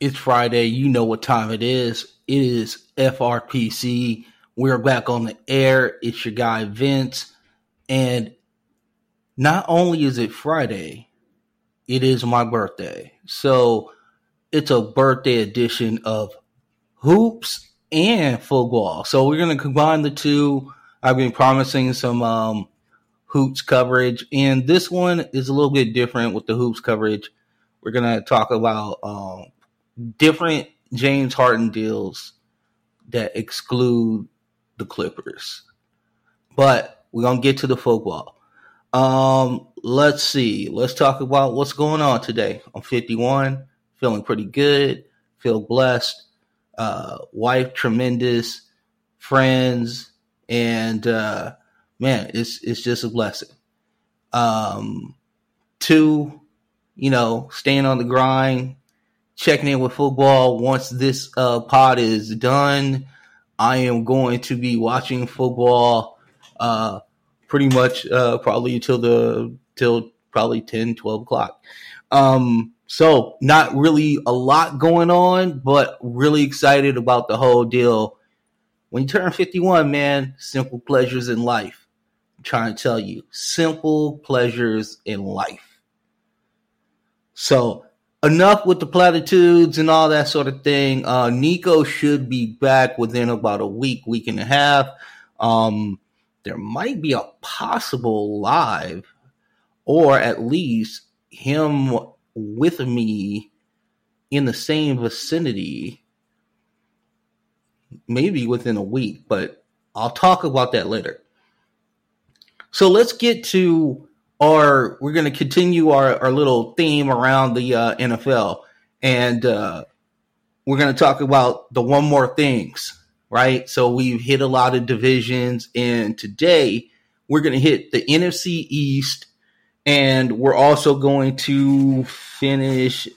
It's Friday. You know what time it is. It is FRPC. We're back on the air. It's your guy Vince. And not only is it Friday, it is my birthday. So it's a birthday edition of hoops and football. So we're going to combine the two. I've been promising some um, hoops coverage, and this one is a little bit different with the hoops coverage. We're going to talk about um, different James Harden deals that exclude the Clippers. But we're gonna get to the football. Um, let's see. Let's talk about what's going on today. I'm 51, feeling pretty good, feel blessed. Uh, wife tremendous, friends, and uh, man, it's it's just a blessing. Um, two, you know, staying on the grind, checking in with football. Once this uh, pod is done, I am going to be watching football uh, pretty much uh, probably until the till probably 10, 12 o'clock. Um, so not really a lot going on, but really excited about the whole deal. When you turn 51, man, simple pleasures in life. I'm trying to tell you, simple pleasures in life. So enough with the platitudes and all that sort of thing. Uh, Nico should be back within about a week, week and a half. Um, there might be a possible live, or at least him with me in the same vicinity, maybe within a week, but I'll talk about that later. So let's get to are we're going to continue our, our little theme around the uh, NFL, and uh, we're going to talk about the one more things, right? So we've hit a lot of divisions, and today we're going to hit the NFC East, and we're also going to finish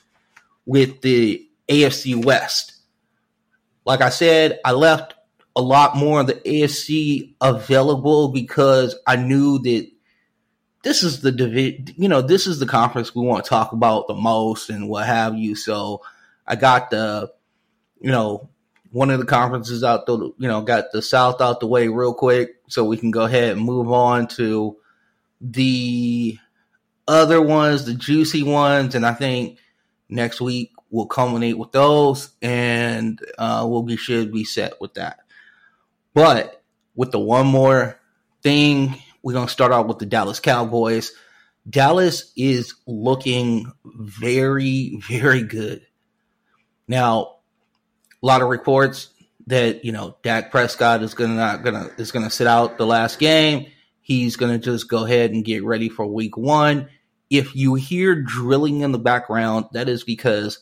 with the AFC West. Like I said, I left a lot more of the AFC available because I knew that this is the division, you know, this is the conference we want to talk about the most and what have you. So I got the, you know, one of the conferences out the, you know, got the South out the way real quick so we can go ahead and move on to the other ones, the juicy ones. And I think next week we'll culminate with those and uh, we'll be, should be set with that. But with the one more thing we're going to start out with the Dallas Cowboys. Dallas is looking very, very good. Now, a lot of reports that you know Dak Prescott is gonna not gonna is gonna sit out the last game. He's gonna just go ahead and get ready for Week One. If you hear drilling in the background, that is because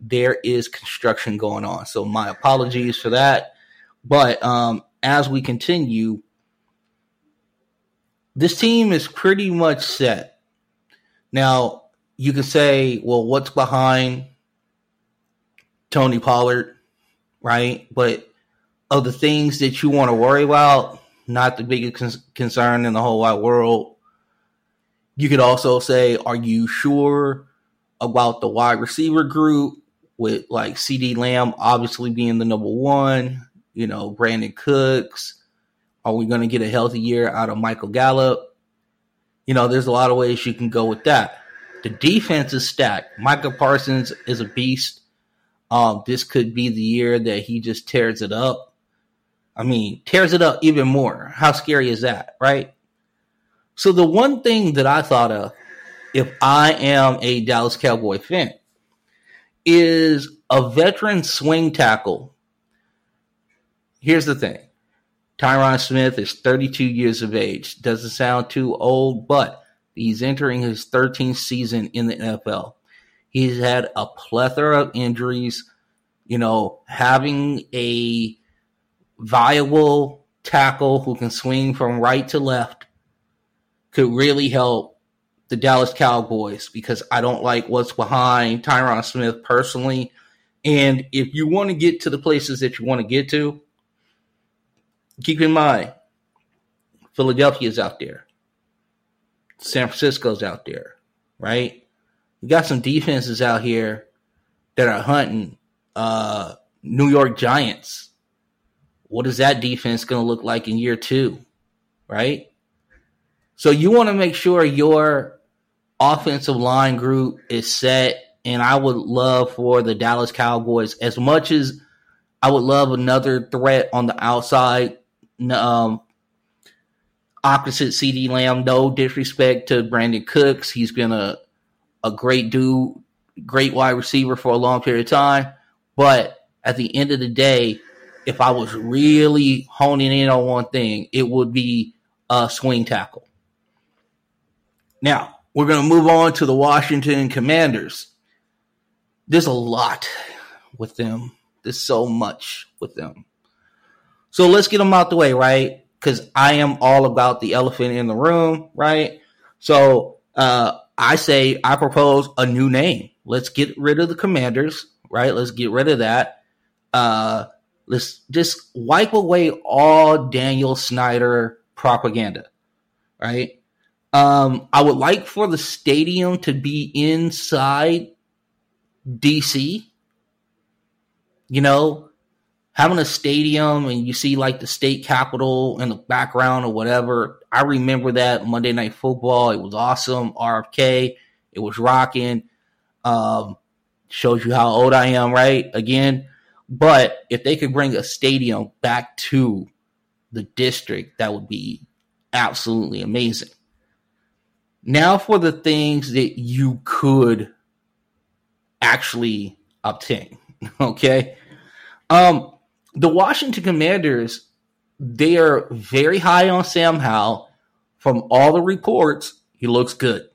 there is construction going on. So my apologies for that. But um, as we continue, this team is pretty much set. Now, you can say, well, what's behind Tony Pollard, right? But of the things that you want to worry about, not the biggest con- concern in the whole wide world. You could also say, are you sure about the wide receiver group with like CeeDee Lamb obviously being the number one, you know, Brandin Cooks, are we going to get a healthy year out of Michael Gallup? You know, there's a lot of ways you can go with that. The defense is stacked. Micah Parsons is a beast. Um, this could be the year that he just tears it up. I mean, tears it up even more. How scary is that, right? So the one thing that I thought of, if I am a Dallas Cowboy fan, is a veteran swing tackle. Here's the thing. Tyron Smith is 32 years of age. Doesn't sound too old, but he's entering his 13th season in the NFL. He's had a plethora of injuries. You know, having a viable tackle who can swing from right to left could really help the Dallas Cowboys because I don't like what's behind Tyron Smith personally. And if you want to get to the places that you want to get to, keep in mind, Philadelphia's out there. San Francisco's out there, right? You got some defenses out here that are hunting uh, New York Giants. What is that defense going to look like in year two? Right? So you want to make sure your offensive line group is set. And I would love for the Dallas Cowboys, as much as I would love another threat on the outside, um, opposite CeeDee Lamb. No disrespect to Brandin Cooks. He's been a, a great dude, great wide receiver for a long period of time. But at the end of the day, if I was really honing in on one thing, it would be a swing tackle. Now, we're going to move on to the Washington Commanders. There's a lot with them. There's so much with them. So let's get them out the way, right? Because I am all about the elephant in the room, right? So uh, I say I propose a new name. Let's get rid of the Commanders, right? Let's get rid of that. Uh, let's just wipe away all Daniel Snyder propaganda, right? Um, I would like for the stadium to be inside DC. You know, having a stadium and you see like the state capitol in the background or whatever. I remember that Monday Night Football. It was awesome. RFK. It was rocking. Um, shows you how old I am, right? Again, but if they could bring a stadium back to the district, that would be absolutely amazing. Now for the things that you could actually obtain. Okay. Um, the Washington Commanders, they are very high on Sam Howell. From all the reports, he looks good.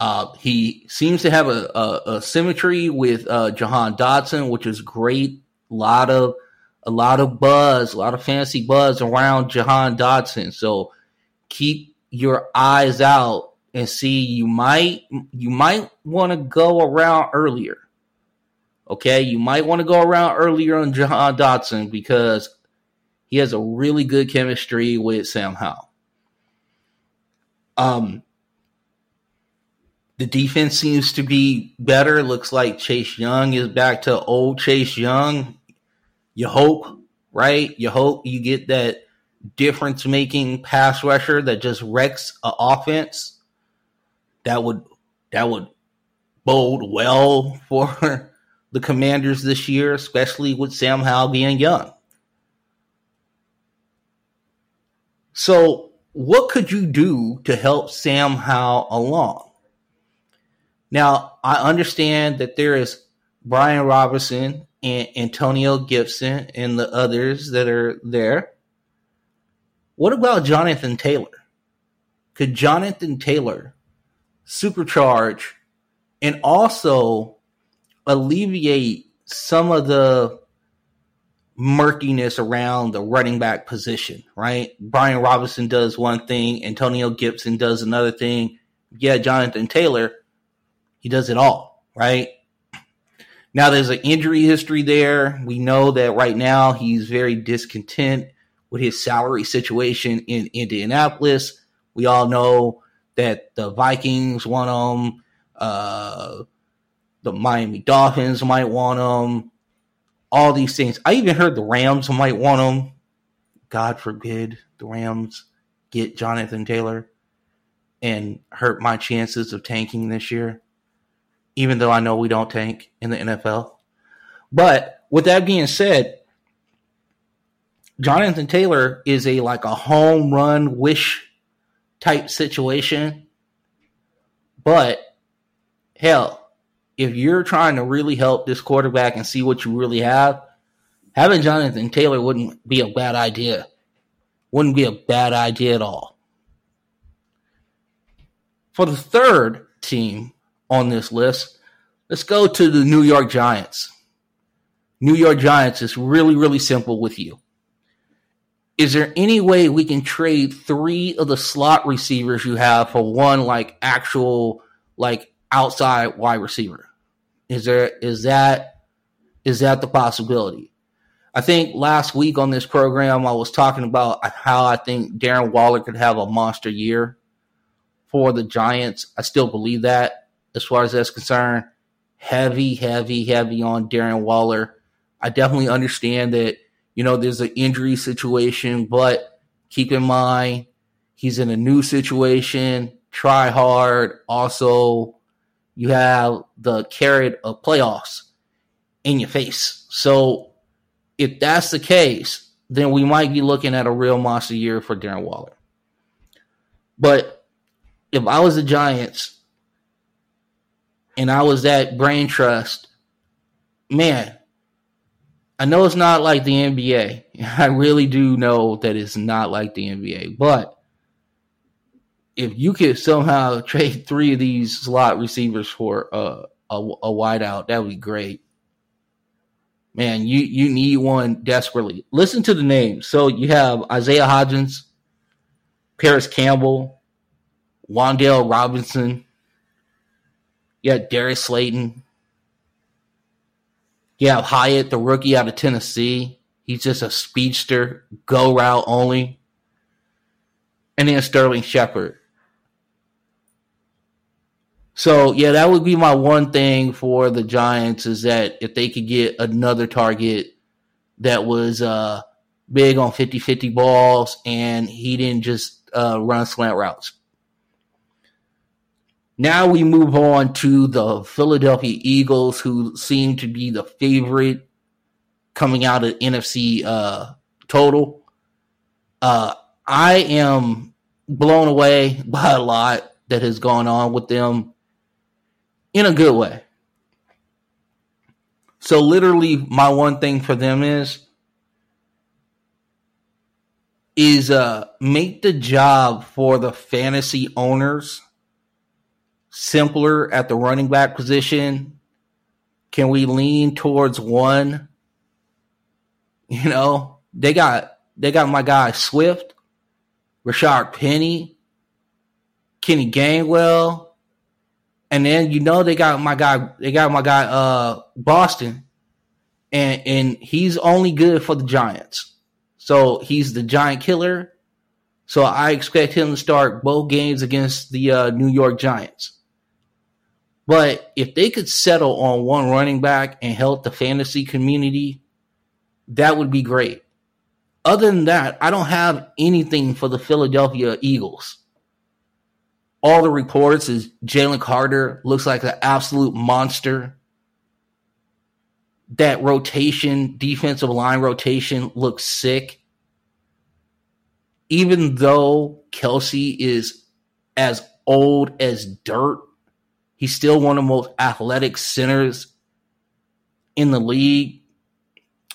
Uh, he seems to have a, a, a symmetry with uh, Jahan Dotson, which is great. A lot of a lot of buzz, a lot of fancy buzz around Jahan Dotson. So keep your eyes out and see you might you might want to go around earlier. Okay, you might want to go around earlier on Jahan Dotson because he has a really good chemistry with Sam Howell. Um, the defense seems to be better. Looks like Chase Young is back to old Chase Young. You hope, right? You hope you get that difference making pass rusher that just wrecks an offense that would that would bode well for the Commanders this year, especially with Sam Howell being young. So, what could you do to help Sam Howell along? Now, I understand that there is Brian Robinson and Antonio Gibson and the others that are there. What about Jonathan Taylor? Could Jonathan Taylor supercharge and also alleviate some of the murkiness around the running back position, right? Brian Robinson does one thing, Antonio Gibson does another thing. Yeah, Jonathan Taylor, he does it all, right? Now there's an injury history there. We know that right now he's very discontent with his salary situation in Indianapolis. We all know that the Vikings want him. Uh, the Miami Dolphins might want him. All these things. I even heard the Rams might want him. God forbid the Rams get Jonathan Taylor and hurt my chances of tanking this year, even though I know we don't tank in the NFL. But with that being said, Jonathan Taylor is a like a home run wish type situation. But hell, if you're trying to really help this quarterback and see what you really have, having Jonathan Taylor wouldn't be a bad idea. Wouldn't be a bad idea at all. For the third team on this list, let's go to the New York Giants. New York Giants is really, really simple with you is there any way we can trade three of the slot receivers you have for one like actual like outside wide receiver? Is there is that is that the possibility? I think last week on this program I was talking about how I think Darren Waller could have a monster year for the Giants. I still believe that as far as that's concerned. heavy, heavy, heavy on Darren Waller. I definitely understand that, you know, there's an injury situation, but keep in mind he's in a new situation. Try hard. Also, you have the carrot of playoffs in your face. So if that's the case, then we might be looking at a real monster year for Darren Waller. But if I was the Giants and I was that brain trust, man, I know it's not like the NBA. I really do know that it's not like the NBA. But if you could somehow trade three of these slot receivers for a, a, wideout, that would be great man, you you need one desperately. Listen to the names. So you have Isaiah Hodgins, Parris Campbell, Wan'Dale Robinson. Have Darius Slayton. You have Hyatt, the rookie out of Tennessee. He's just a speedster, go route only. And then Sterling Shepard. So yeah, that would be my one thing for the Giants is that if they could get another target that was uh, big on 50-50 balls and he didn't just uh, run slant routes. Now we move on to the Philadelphia Eagles, who seem to be the favorite coming out of NFC uh, total. Uh, I am blown away by a lot that has gone on with them in a good way. So literally my one thing for them is is uh make the job for the fantasy owners simpler at the running back position. Can we lean towards one? You know, they got they got my guy Swift, Rashaad Penny, Kenny Gainwell, and then you know they got my guy they got my guy uh Boston and and he's only good for the Giants. So he's the giant killer. So I expect him to start both games against the uh, New York Giants. But if they could settle on one running back and help the fantasy community, that would be great. Other than that, I don't have anything for the Philadelphia Eagles all the reports is Jalen Carter looks like an absolute monster. That rotation, defensive line rotation looks sick. Even though Kelce is as old as dirt, he's still one of the most athletic centers in the league.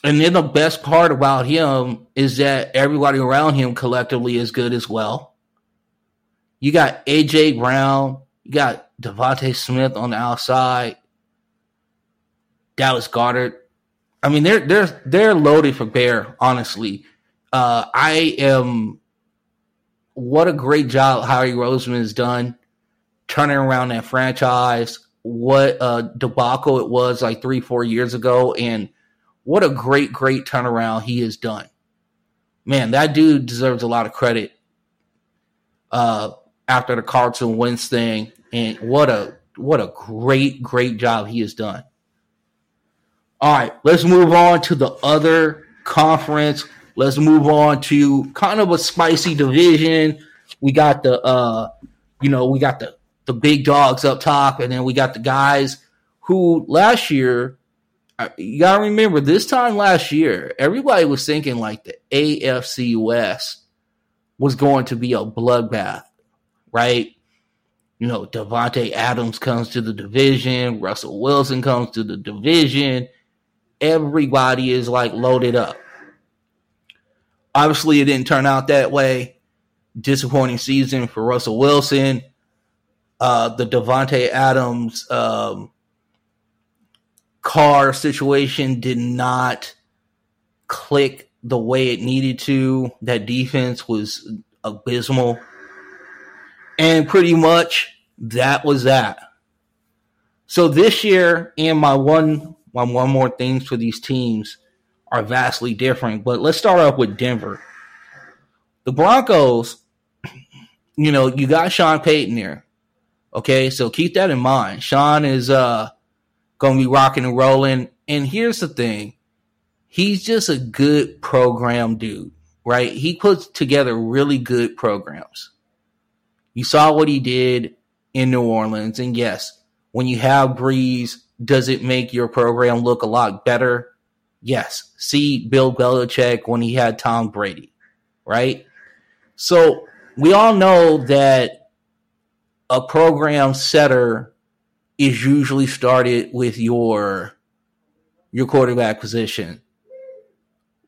And then the best part about him is that everybody around him collectively is good as well. You got AJ Brown. You got DeVonta Smith on the outside. Dallas Goedert. I mean, they're they're they're loaded for bear. Honestly, uh, I am. What a great job Howie Roseman has done turning around that franchise. What a debacle it was like three four years ago, and what a great great turnaround he has done. Man, that dude deserves a lot of credit. Uh, after the Carson Wentz thing, and what a what a great great job he has done. All right, let's move on to the other conference. Let's move on to kind of a spicy division. We got the uh, you know, we got the the big dogs up top, and then we got the guys who last year. You gotta remember this time last year, everybody was thinking like the AFC West was going to be a bloodbath right? You know, Davante Adams comes to the division, Russell Wilson comes to the division. Everybody is like loaded up. Obviously, it didn't turn out that way. Disappointing season for Russell Wilson. Uh, the Davante Adams um, Carr situation did not click the way it needed to. That defense was abysmal. And pretty much that was that. So this year, and my one my one more things for these teams are vastly different. But let's start off with Denver. The Broncos, you know, you got Sean Payton there. Okay, so keep that in mind. Sean is uh to be rocking and rolling. And here's the thing he's just a good program dude, right? He puts together really good programs. You saw what he did in New Orleans. And yes, when you have Brees, does it make your program look a lot better? Yes. See Bill Belichick when he had Tom Brady, right? So we all know that a program setter is usually started with your your quarterback position.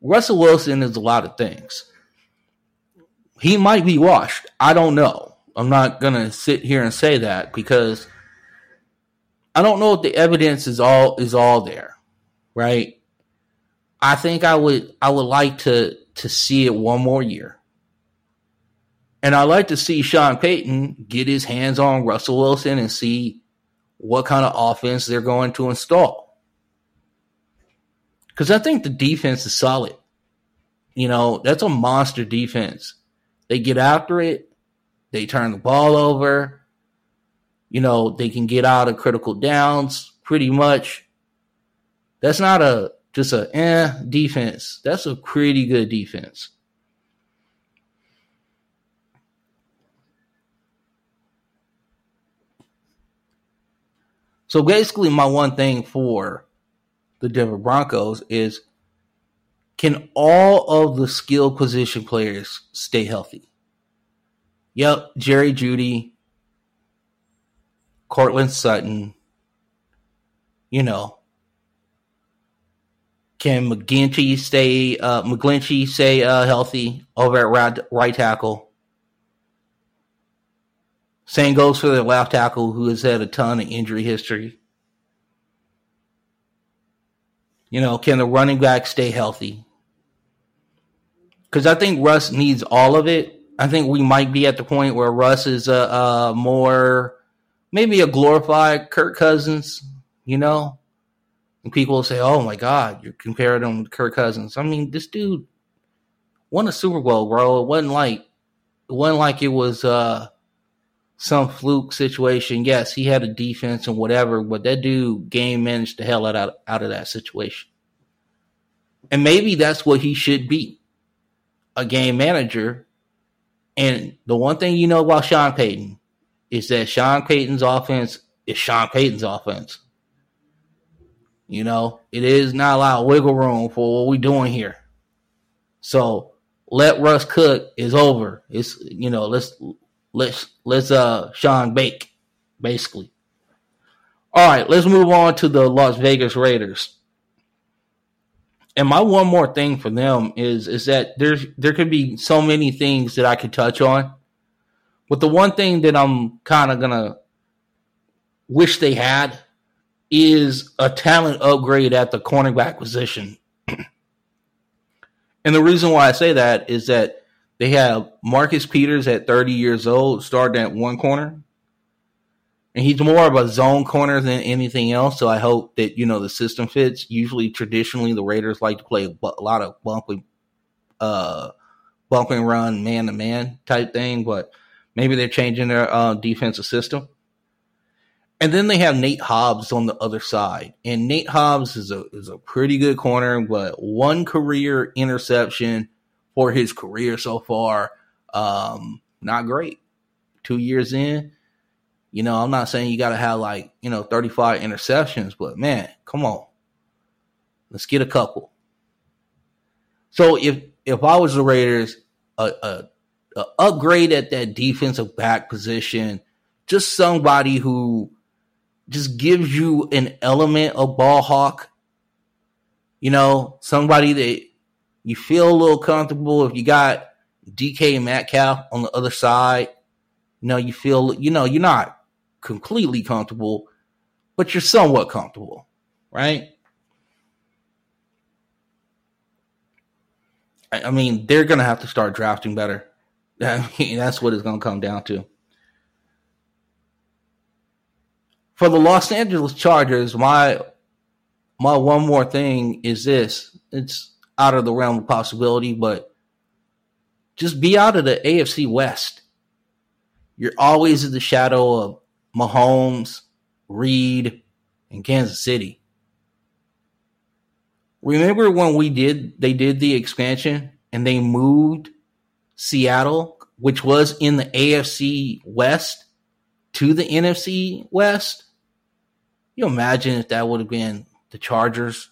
Russell Wilson is a lot of things. He might be washed. I don't know. I'm not gonna sit here and say that because I don't know if the evidence is all is all there, right? I think I would I would like to to see it one more year. And I'd like to see Sean Payton get his hands on Russell Wilson and see what kind of offense they're going to install. Because I think the defense is solid. You know, that's a monster defense. They get after it, they turn the ball over. You know, they can get out of critical downs pretty much. That's not a just a eh defense. That's a pretty good defense. So basically, my one thing for the Denver Broncos is can all of the skill position players stay healthy? Yep, Jerry Jeudy, Courtland Sutton, you know. Can McGinty stay uh stay uh healthy over at right, right tackle? Same goes for the left tackle, who has had a ton of injury history. You know, can the running back stay healthy? Because I think Russ needs all of it. I think we might be at the point where Russ is a, a more, maybe a glorified Kirk Cousins, you know? And people say, oh my God, you're comparing him to Kirk Cousins. I mean, this dude won a Super Bowl, bro. It wasn't like, it wasn't like it was, uh, some fluke situation. Yes, he had a defense and whatever, but that dude game managed the hell out, of, out of that situation. And maybe that's what he should be a game manager. And the one thing you know about Sean Payton is that Sean Payton's offense is Sean Payton's offense. You know, it is not a lot of wiggle room for what we're doing here. So let Russ cook is over. It's you know, let's let's let's uh Sean bake, basically. All right, let's move on to the Las Vegas Raiders. And my one more thing for them is is that there's there could be so many things that I could touch on. But the one thing that I'm kind of gonna wish they had is a talent upgrade at the cornerback position. and the reason why I say that is that they have Marcus Peters at 30 years old, starting at one corner. And he's more of a zone corner than anything else. So I hope that, you know, the system fits. Usually, traditionally, the Raiders like to play a lot of bumping, uh, bump and run, man to man type thing. But maybe they're changing their uh, defensive system. And then they have Nate Hobbs on the other side. And Nate Hobbs is a is a pretty good corner, but one career interception for his career so far. Um, not great. Two years in, you know, I'm not saying you got to have like, you know, 35 interceptions, but man, come on. Let's get a couple. So if if I was the Raiders, a, a, upgrade at that defensive back position, just somebody who just gives you an element of ball hawk. You know, somebody that you feel a little comfortable if you got DK Metcalf on the other side. You know, you feel, you know, you're not completely comfortable, but you're somewhat comfortable, right? I mean, they're going to have to start drafting better. I mean, that's what it's going to come down to. For the Los Angeles Chargers, my my one more thing is this. It's out of the realm of possibility, but just be out of the AFC West. You're always in the shadow of Mahomes, Reid, and Kansas City. Remember when we did they did the expansion and they moved Seattle, which was in the AFC West, to the NFC West? You imagine if that would have been the Chargers?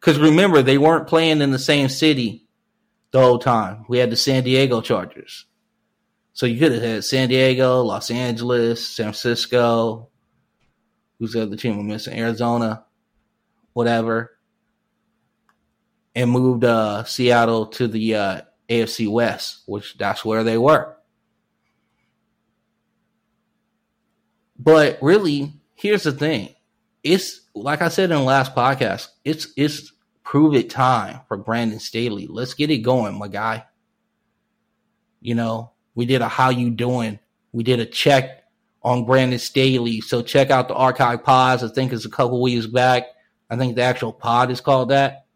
Because remember, they weren't playing in the same city the whole time. We had the San Diego Chargers. So you could have had San Diego, Los Angeles, San Francisco. Who's the other team we're missing? Arizona, whatever and moved uh, Seattle to the uh, AFC West, which that's where they were. But really, here's the thing: it's like I said in the last podcast. It's it's prove it time for Brandon Staley. Let's get it going, my guy. You know, we did a how you doing. We did a check on Brandon Staley. So check out the archive pods. I think it's a couple weeks back. I think the actual pod is called that.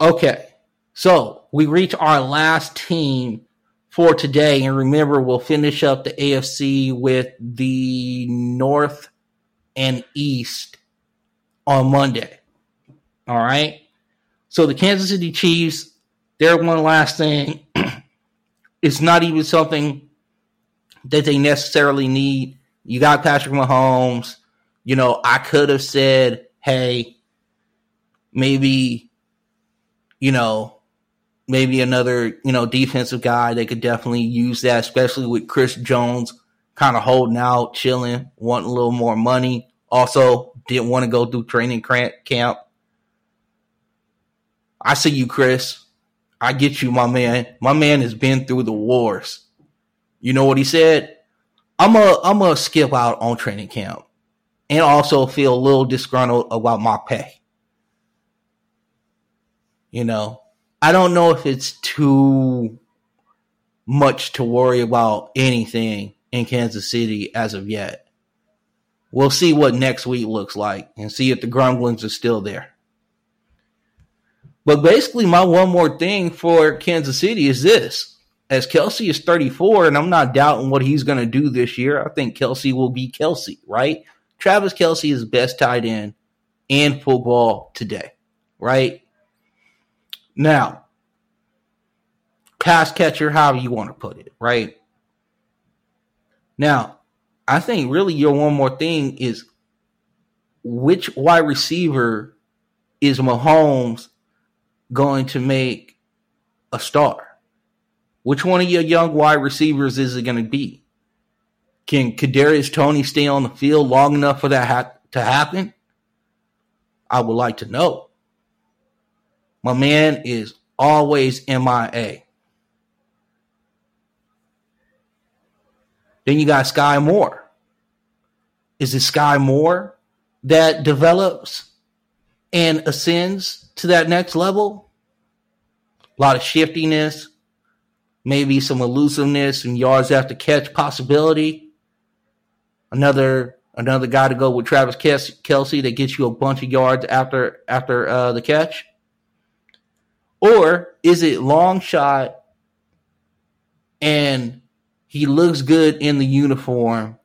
Okay, so we reach our last team for today. And remember, we'll finish up the AFC with the North and East on Monday. All right. So the Kansas City Chiefs, their one last thing. It's not even something that they necessarily need. You got Patrick Mahomes. You know, I could have said, hey, maybe you know, maybe another, you know, defensive guy. They could definitely use that, especially with Chris Jones kind of holding out, chilling, wanting a little more money. Also, didn't want to go through training camp. I see you, Chris. I get you, my man. My man has been through the wars. You know what he said? I'm a I'm a skip out on training camp and also feel a little disgruntled about my pay. You know, I don't know if it's too much to worry about anything in Kansas City as of yet. We'll see what next week looks like and see if the grumblings are still there. But basically, my one more thing for Kansas City is this. As Kelce is 34, and I'm not doubting what he's going to do this year, I think Kelce will be Kelce, right? Travis Kelce is best tight end in football today, right? Now, pass catcher, however you want to put it, right? Now, I think really your one more thing is which wide receiver is Mahomes going to make a star? Which one of your young wide receivers is it going to be? Can Kadarius Toney stay on the field long enough for that ha- to happen? I would like to know. My man is always MIA. Then you got Skyy Moore. Is it Skyy Moore that develops and ascends to that next level? A lot of shiftiness, maybe some elusiveness and yards after catch possibility. Another another guy to go with Travis Kelce that gets you a bunch of yards after after uh, the catch. Or is it long shot and he looks good in the uniform?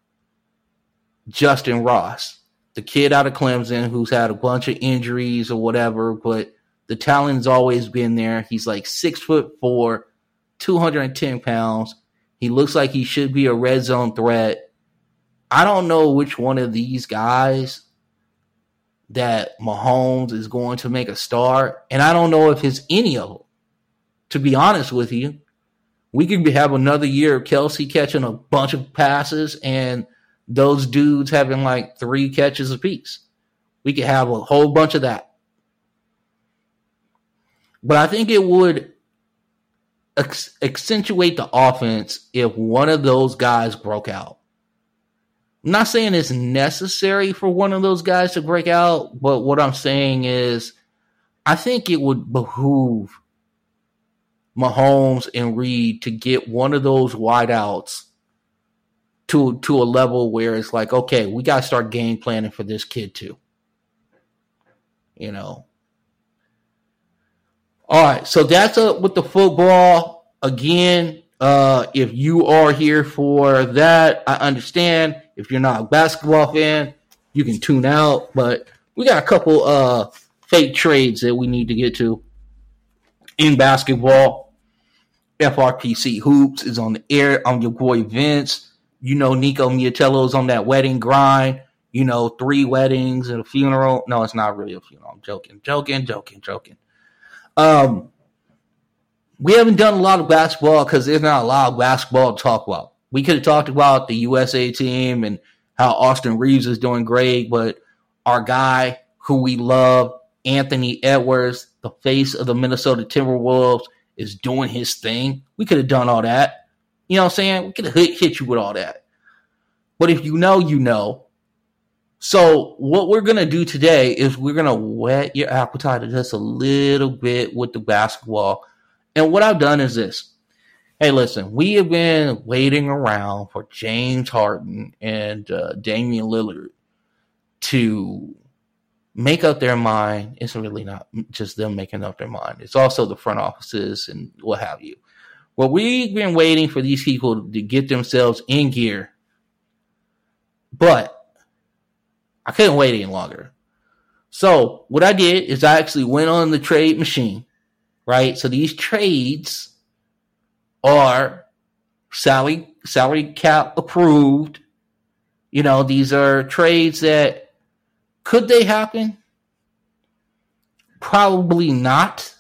Justyn Ross, the kid out of Clemson who's had a bunch of injuries or whatever, but the talent's always been there. He's like six foot four, 210 pounds. He looks like he should be a red zone threat. I don't know which one of these guys that Mahomes is going to make a star, and I don't know if it's any of them. To be honest with you, we could have another year of Kelce catching a bunch of passes and those dudes having like three catches apiece. We could have a whole bunch of that. But I think it would accentuate the offense if one of those guys broke out. I'm not saying it's necessary for one of those guys to break out, but what I'm saying is I think it would behoove Mahomes and Reid to get one of those wideouts to to a level where it's like, okay, we gotta start game planning for this kid too. You know. All right, so that's up with the football. Again, uh, if you are here for that, I understand. If you're not a basketball fan, you can tune out. But we got a couple uh fake trades that we need to get to in basketball. FRPC Hoops is on the air. I'm your boy Vince. You know Nico Miatello's on that wedding grind. You know, three weddings and a funeral. No, it's not really a funeral. I'm joking, joking, joking, joking. Um, we haven't done a lot of basketball because there's not a lot of basketball to talk about. We could have talked about the USA team and how Austin Reaves is doing great, but our guy who we love, Anthony Edwards, the face of the Minnesota Timberwolves, is doing his thing. We could have done all that. You know what I'm saying? We could hit, hit you with all that. But if you know, you know. So what we're gonna do today is we're gonna whet your appetite just a little bit with the basketball. And what I've done is this. Hey, listen, we have been waiting around for James Harden and uh, Damian Lillard to make up their mind. It's really not just them making up their mind. It's also the front offices and what have you. Well, we've been waiting for these people to get themselves in gear, but I couldn't wait any longer. So what I did is I actually went on the trade machine, right? So these trades are salary salary cap approved. You know, these are trades that could they happen? Probably not.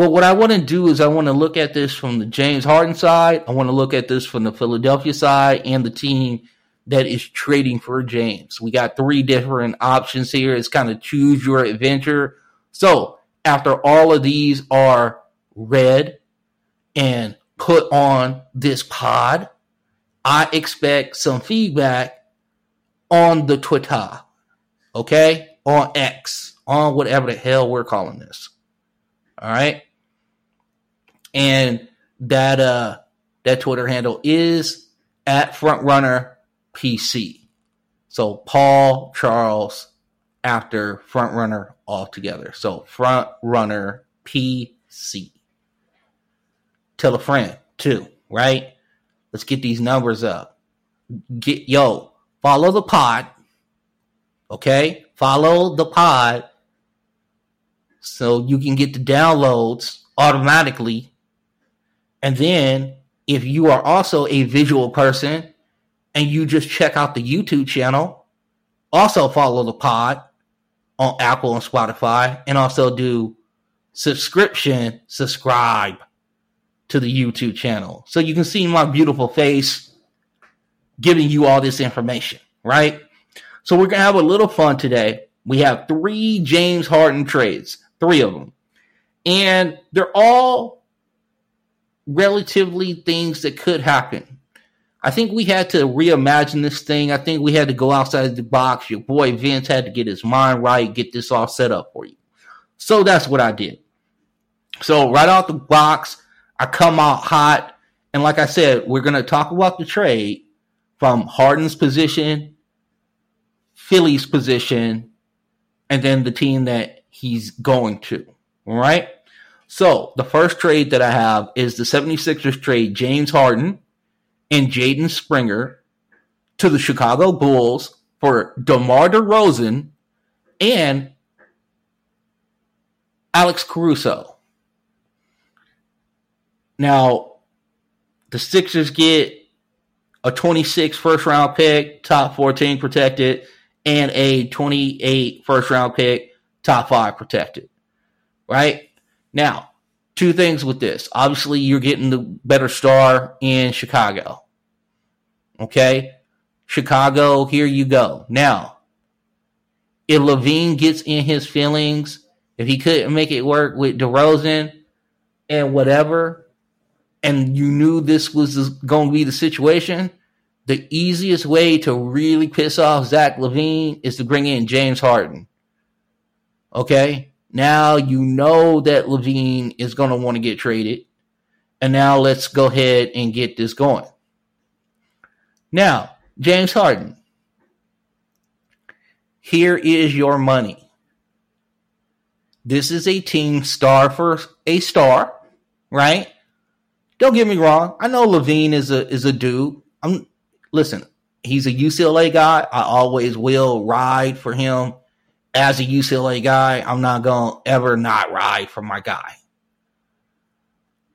But what I want to do is I want to look at this from the James Harden side. I want to look at this from the Philadelphia side and the team that is trading for James. We got three different options here. It's kind of choose your adventure. So after all of these are read and put on this pod, I expect some feedback on the Twitter, okay? On X, on whatever the hell we're calling this. All right? And that uh that Twitter handle is at frontrunner PC. So Paul Charles after frontrunner altogether. So frontrunner PC. Tell a friend too, right? Let's get these numbers up. Get yo, follow the pod. Okay? Follow the pod so you can get the downloads automatically. And then if you are also a visual person and you just check out the YouTube channel, also follow the pod on Apple and Spotify and also do subscription, subscribe to the YouTube channel so you can see my beautiful face giving you all this information, right? So we're going to have a little fun today. We have three James Harden trades, three of them. And they're all relatively things that could happen. I think we had to reimagine this thing. I think we had to go outside the box. Your boy Vince had to get his mind right, get this all set up for you. So that's what I did. So right out the box, I come out hot. And like I said, we're going to talk about the trade from Harden's position, Philly's position, and then the team that he's going to. All right. So the first trade that I have is the 76ers trade James Harden and Jaden Springer to the Chicago Bulls for DeMar DeRozan and Alex Caruso. Now, the Sixers get a 26 first round pick, top 14 protected, and a 28 first round pick, top five protected. Right? Now, two things with this. Obviously, you're getting the better star in Chicago. Okay? Chicago, here you go. Now, if LaVine gets in his feelings, if he couldn't make it work with DeRozan and whatever, and you knew this was going to be the situation, the easiest way to really piss off Zach LaVine is to bring in James Harden. Okay? Now you know that LaVine is going to want to get traded. And now let's go ahead and get this going. Now, James Harden. Here is your money. This is a team star for a star, right? Don't get me wrong. I know LaVine is a is a dude. I'm listen. he's a UCLA guy. I always will ride for him as a UCLA guy. I'm not going to ever not ride for my guy.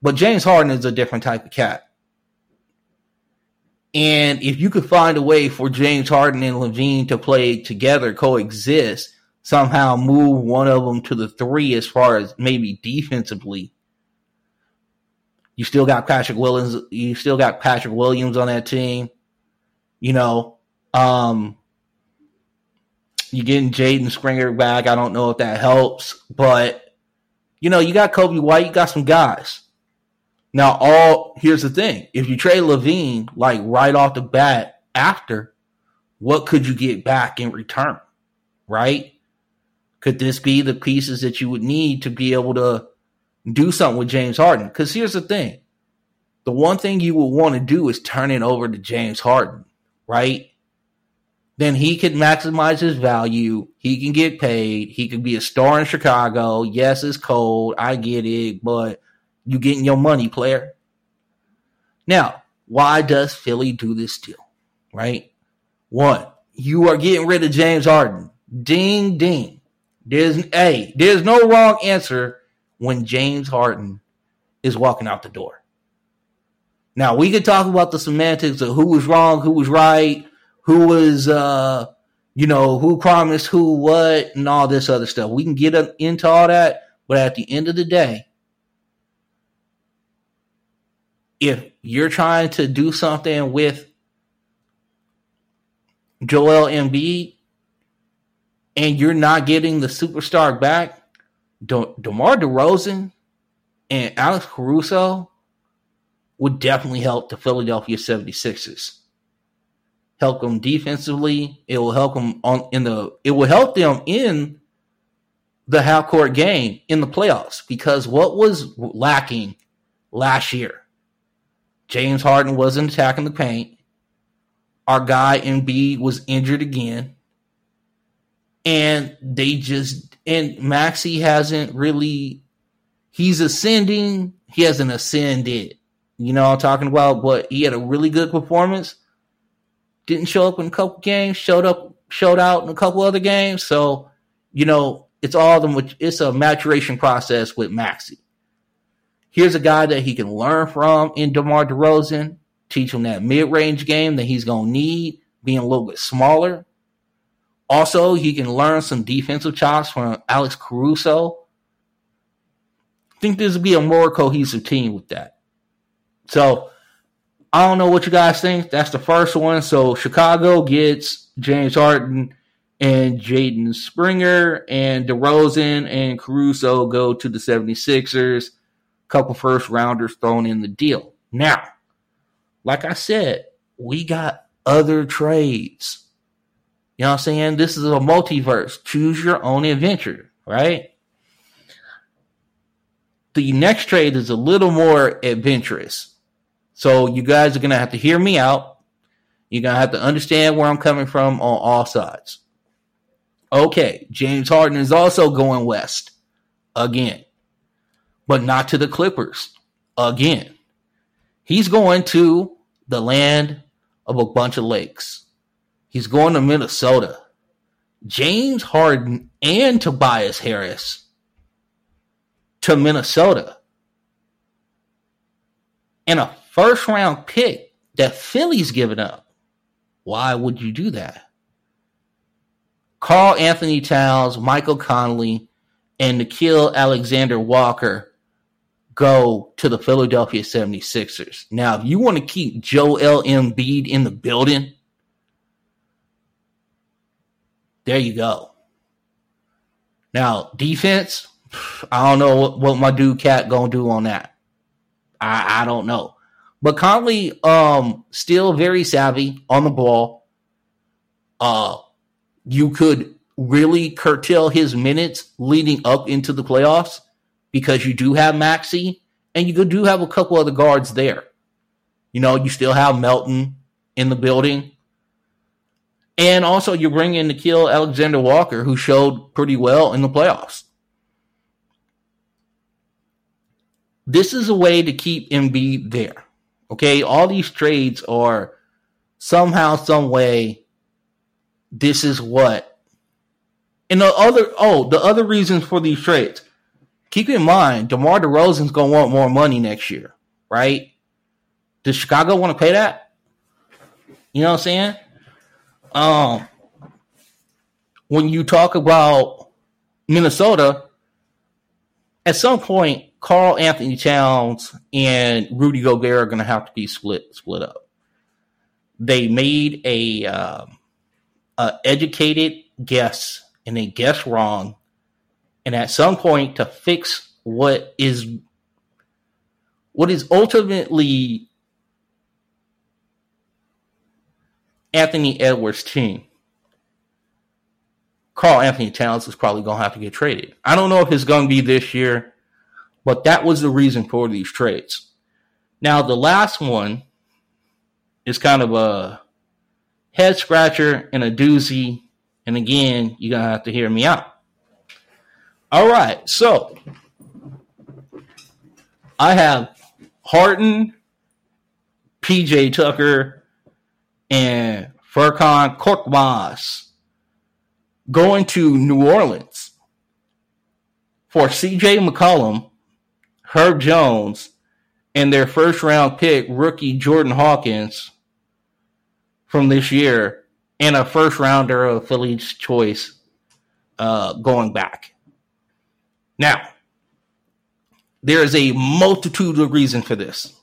But James Harden is a different type of cat. And if you could find a way for James Harden and LaVine to play together, coexist, somehow move one of them to the three as far as maybe defensively, you still got Patrick Williams. You still got Patrick Williams on that team. You know, um, you getting Jaden Springer back. I don't know if that helps, but you know, you got Coby White. You got some guys. Now, all here's the thing: if you trade LaVine like right off the bat after, what could you get back in return? Right? Could this be the pieces that you would need to be able to do something with James Harden? Because here's the thing: the one thing you would want to do is turn it over to James Harden, right? Then he can maximize his value. He can get paid. He can be a star in Chicago. Yes, it's cold. I get it, but you getting your money, player. Now, why does Philly do this deal? Right? One, you are getting rid of James Harden. Ding ding. There's a there's no wrong answer when James Harden is walking out the door. Now we could talk about the semantics of who was wrong, who was right, who was uh you know, who promised who what and all this other stuff. We can get into all that, but at the end of the day, if you're trying to do something with Joel Embiid and you're not getting the superstar back, De- DeMar DeRozan and Alex Caruso would definitely help the Philadelphia 76ers. Help them defensively. It will help them on in the it will help them in the half court game in the playoffs because what was lacking last year James Harden wasn't attacking the paint. Our guy Embiid was injured again. And they just and Maxey hasn't really he's ascending. He hasn't ascended. You know I'm talking about, but he had a really good performance. Didn't show up in a couple games, showed up, showed out in a couple other games. So, you know, it's all the it's a maturation process with Maxey. Here's a guy that he can learn from in DeMar DeRozan, teach him that mid range game that he's going to need, being a little bit smaller. Also, he can learn some defensive chops from Alex Caruso. I think this would be a more cohesive team with that. So, I don't know what you guys think. That's the first one. So, Chicago gets James Harden and Jaden Springer, and DeRozan and Caruso go to the 76ers couple first rounders thrown in the deal. Now, like I said, we got other trades. You know what I'm saying? This is a multiverse. Choose your own adventure, right? The next trade is a little more adventurous. So you guys are going to have to hear me out. You're going to have to understand where I'm coming from on all sides. Okay, James Harden is also going west again but not to the Clippers again. He's going to the land of a bunch of lakes. He's going to Minnesota. James Harden and Tobias Harris to Minnesota. And a first round pick that Philly's given up. Why would you do that? Karl-Anthony Towns, Michael Conley, and Nickeil Alexander Walker go to the Philadelphia 76ers. Now, if you want to keep Joel Embiid in the building, there you go. Now, defense, I don't know what, what my dude Cat gonna do on that. I, I don't know. But Conley, um, still very savvy on the ball. Uh, you could really curtail his minutes leading up into the playoffs because you do have Maxey and you do have a couple other guards there. You know, you still have Melton in the building. And also, you bring in Nickeil Alexander Walker, who showed pretty well in the playoffs. This is a way to keep Embiid there. Okay, all these trades are somehow, some way, this is what. And the other, oh, the other reasons for these trades. Keep in mind, DeMar DeRozan's gonna want more money next year, right? Does Chicago want to pay that? You know what I'm saying? Um, when you talk about Minnesota, at some point, Karl-Anthony Towns and Rudy Gobert are going to have to be split split up. They made a, uh, a educated guess and they guessed wrong, and at some point, to fix what is what is ultimately Anthony Edwards' team, Karl-Anthony Towns is probably going to have to get traded. I don't know if it's going to be this year, but that was the reason for these trades. Now, the last one is kind of a head scratcher and a doozy. And again, you're going to have to hear me out. All right. So I have Harden, PJ Tucker, and Furkan Korkmaz going to New Orleans for CJ McCollum, Herb Jones, and their first round pick, rookie Jordan Hawkins from this year, and a first rounder of Philly's choice uh, going back. Now, there is a multitude of reasons for this.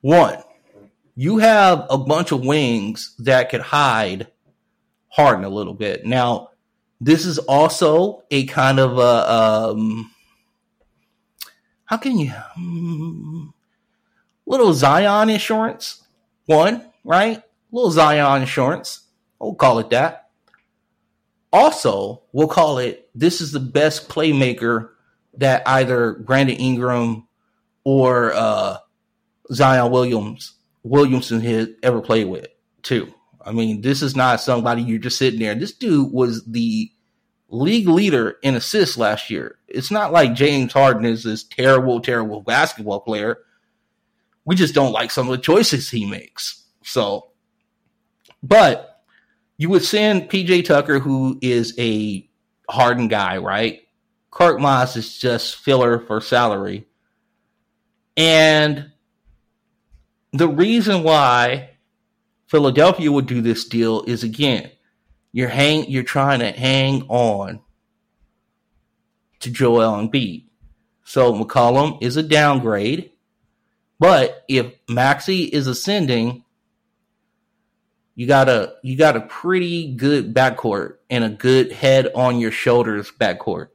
One, you have a bunch of wings that could hide Harden a little bit. Now, this is also a kind of a um, how can you um, little Zion insurance one right little Zion insurance we'll call it that. Also, we'll call it this is the best playmaker that either Brandon Ingram or uh, Zion Williams Williamson has ever played with too. I mean, this is not somebody you're just sitting there. This dude was the league leader in assists last year. It's not like James Harden is this terrible, terrible basketball player. We just don't like some of the choices he makes. So, but you would send PJ Tucker, who is a Harden guy, right? Korkmaz is just filler for salary. And the reason why Philadelphia would do this deal is again, you're hang you're trying to hang on to Joel Embiid. So McCollum is a downgrade, but if Maxey is ascending, you got a you got a pretty good backcourt and a good head on your shoulders backcourt.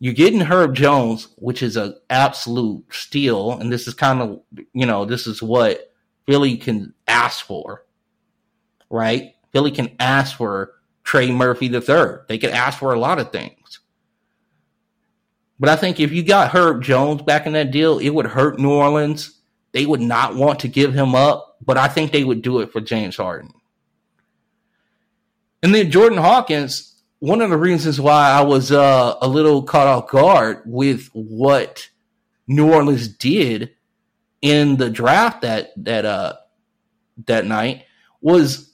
You're getting Herb Jones, which is an absolute steal, and this is kind of you know this is what Philly can ask for, right? Philly can ask for Trey Murphy the third. They can ask for a lot of things. But I think if you got Herb Jones back in that deal, it would hurt New Orleans. They would not want to give him up, but I think they would do it for James Harden. And then Jordan Hawkins, one of the reasons why I was uh, a little caught off guard with what New Orleans did in the draft that that uh that night was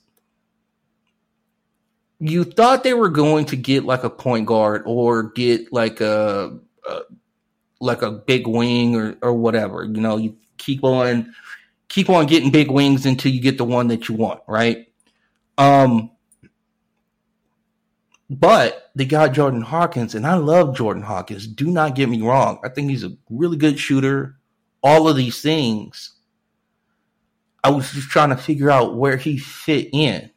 you thought they were going to get like a point guard or get like a, a like a big wing or or whatever. You know, you keep on keep on getting big wings until you get the one that you want, right? Um but they got Jordan Hawkins, and I love Jordan Hawkins. Do not get me wrong. I think he's a really good shooter all of these things, I was just trying to figure out where he fit in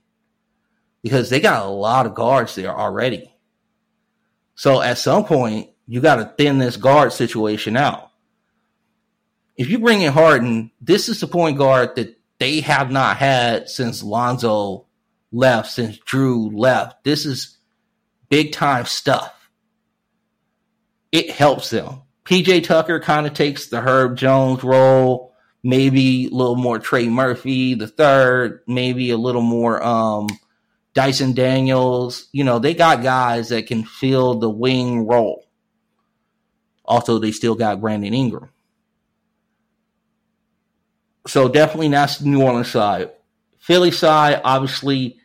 because they got a lot of guards there already. So at some point, you got to thin this guard situation out. If you bring in Harden, this is the point guard that they have not had since Lonzo left, since Jrue left. This is big time stuff. It helps them. PJ Tucker kind of takes the Herb Jones role, maybe a little more Trey Murphy, the third, maybe a little more um, Dyson Daniels. You know, they got guys that can fill the wing role. Also, they still got Brandon Ingram. So definitely that's the New Orleans side. Philly side, obviously,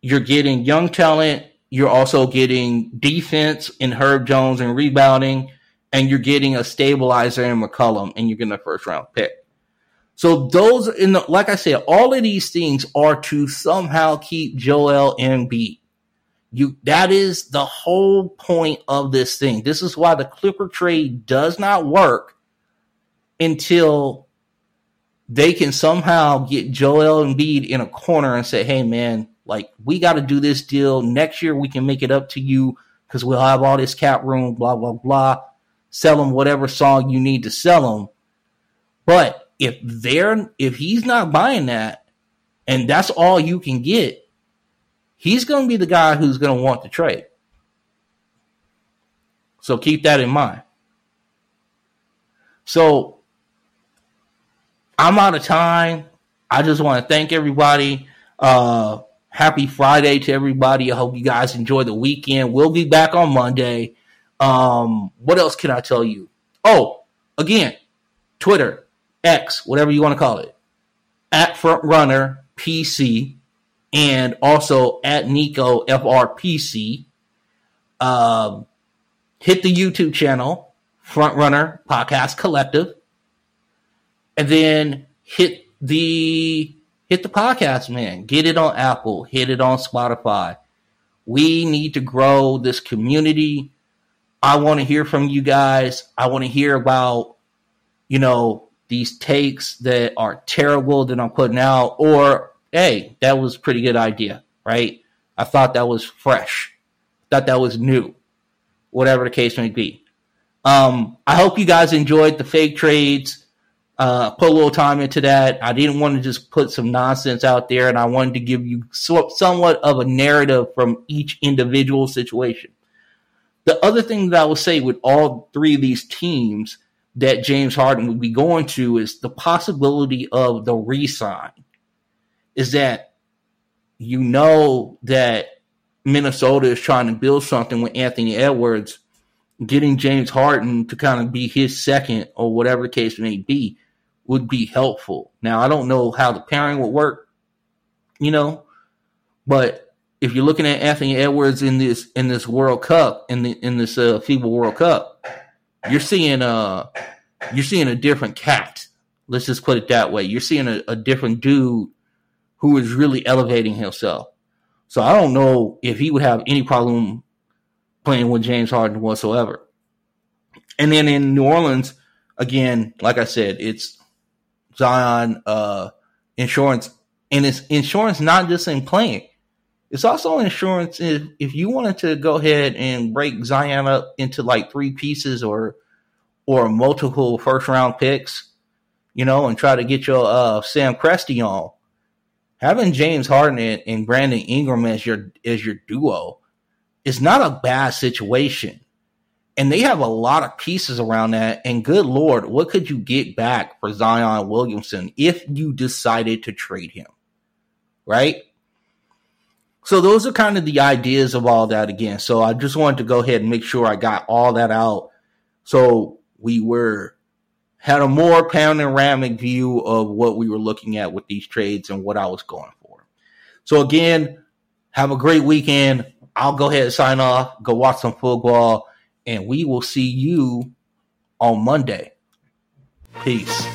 you're getting young talent. You're also getting defense in Herb Jones and rebounding, and you're getting a stabilizer in McCollum, and you're getting a first round pick. So those in the, like I said, all of these things are to somehow keep Joel Embiid. You that is the whole point of this thing. This is why the Clipper trade does not work until they can somehow get Joel Embiid in a corner and say, "Hey, man, like we got to do this deal next year. We can make it up to you because we'll have all this cap room. Blah blah blah. Sell them whatever song you need to sell them. But if they're if he's not buying that, and that's all you can get, he's going to be the guy who's going to want to trade. So keep that in mind. So I'm out of time. I just want to thank everybody. Uh, happy Friday to everybody. I hope you guys enjoy the weekend. We'll be back on Monday. Um, what else can I tell you? Oh, again, Twitter, X, whatever you want to call it, at Frontrunner PC and also at Nico FRPC. Um, hit the YouTube channel, Frontrunner Podcast Collective, and then hit the hit the podcast, man. Get it on Apple, hit it on Spotify. We need to grow this community. I want to hear from you guys. I want to hear about, you know, these takes that are terrible that I'm putting out, or hey, that was pretty good idea, right? I thought that was fresh. Thought that was new. Whatever the case may be. Um, I hope you guys enjoyed the fake trades. Uh, put a little time into that. I didn't want to just put some nonsense out there, and I wanted to give you so, somewhat of a narrative from each individual situation. The other thing that I will say with all three of these teams that James Harden would be going to is the possibility of the resign is that you know that Minnesota is trying to build something with Anthony Edwards, getting James Harden to kind of be his second or whatever the case may be would be helpful. Now, I don't know how the pairing would work, you know, but if you're looking at Anthony Edwards in this in this World Cup in the in this uh, FIBA World Cup, you're seeing uh you're seeing a different cat. Let's just put it that way. You're seeing a, a different dude who is really elevating himself. So I don't know if he would have any problem playing with James Harden whatsoever. And then in New Orleans, again, like I said, it's Zion uh, insurance, and it's insurance not just in playing. It's also insurance if, if you wanted to go ahead and break Zion up into like three pieces or or multiple first round picks, you know, and try to get your uh, Sam Presti on having James Harden and Brandon Ingram as your as your duo is not a bad situation. And they have a lot of pieces around that. And good Lord, what could you get back for Zion Williamson if you decided to trade him? Right? So those are kind of the ideas of all that again. So I just wanted to go ahead and make sure I got all that out. So we were had a more panoramic view of what we were looking at with these trades and what I was going for. So again, have a great weekend. I'll go ahead and sign off, go watch some football, and we will see you on Monday. Peace.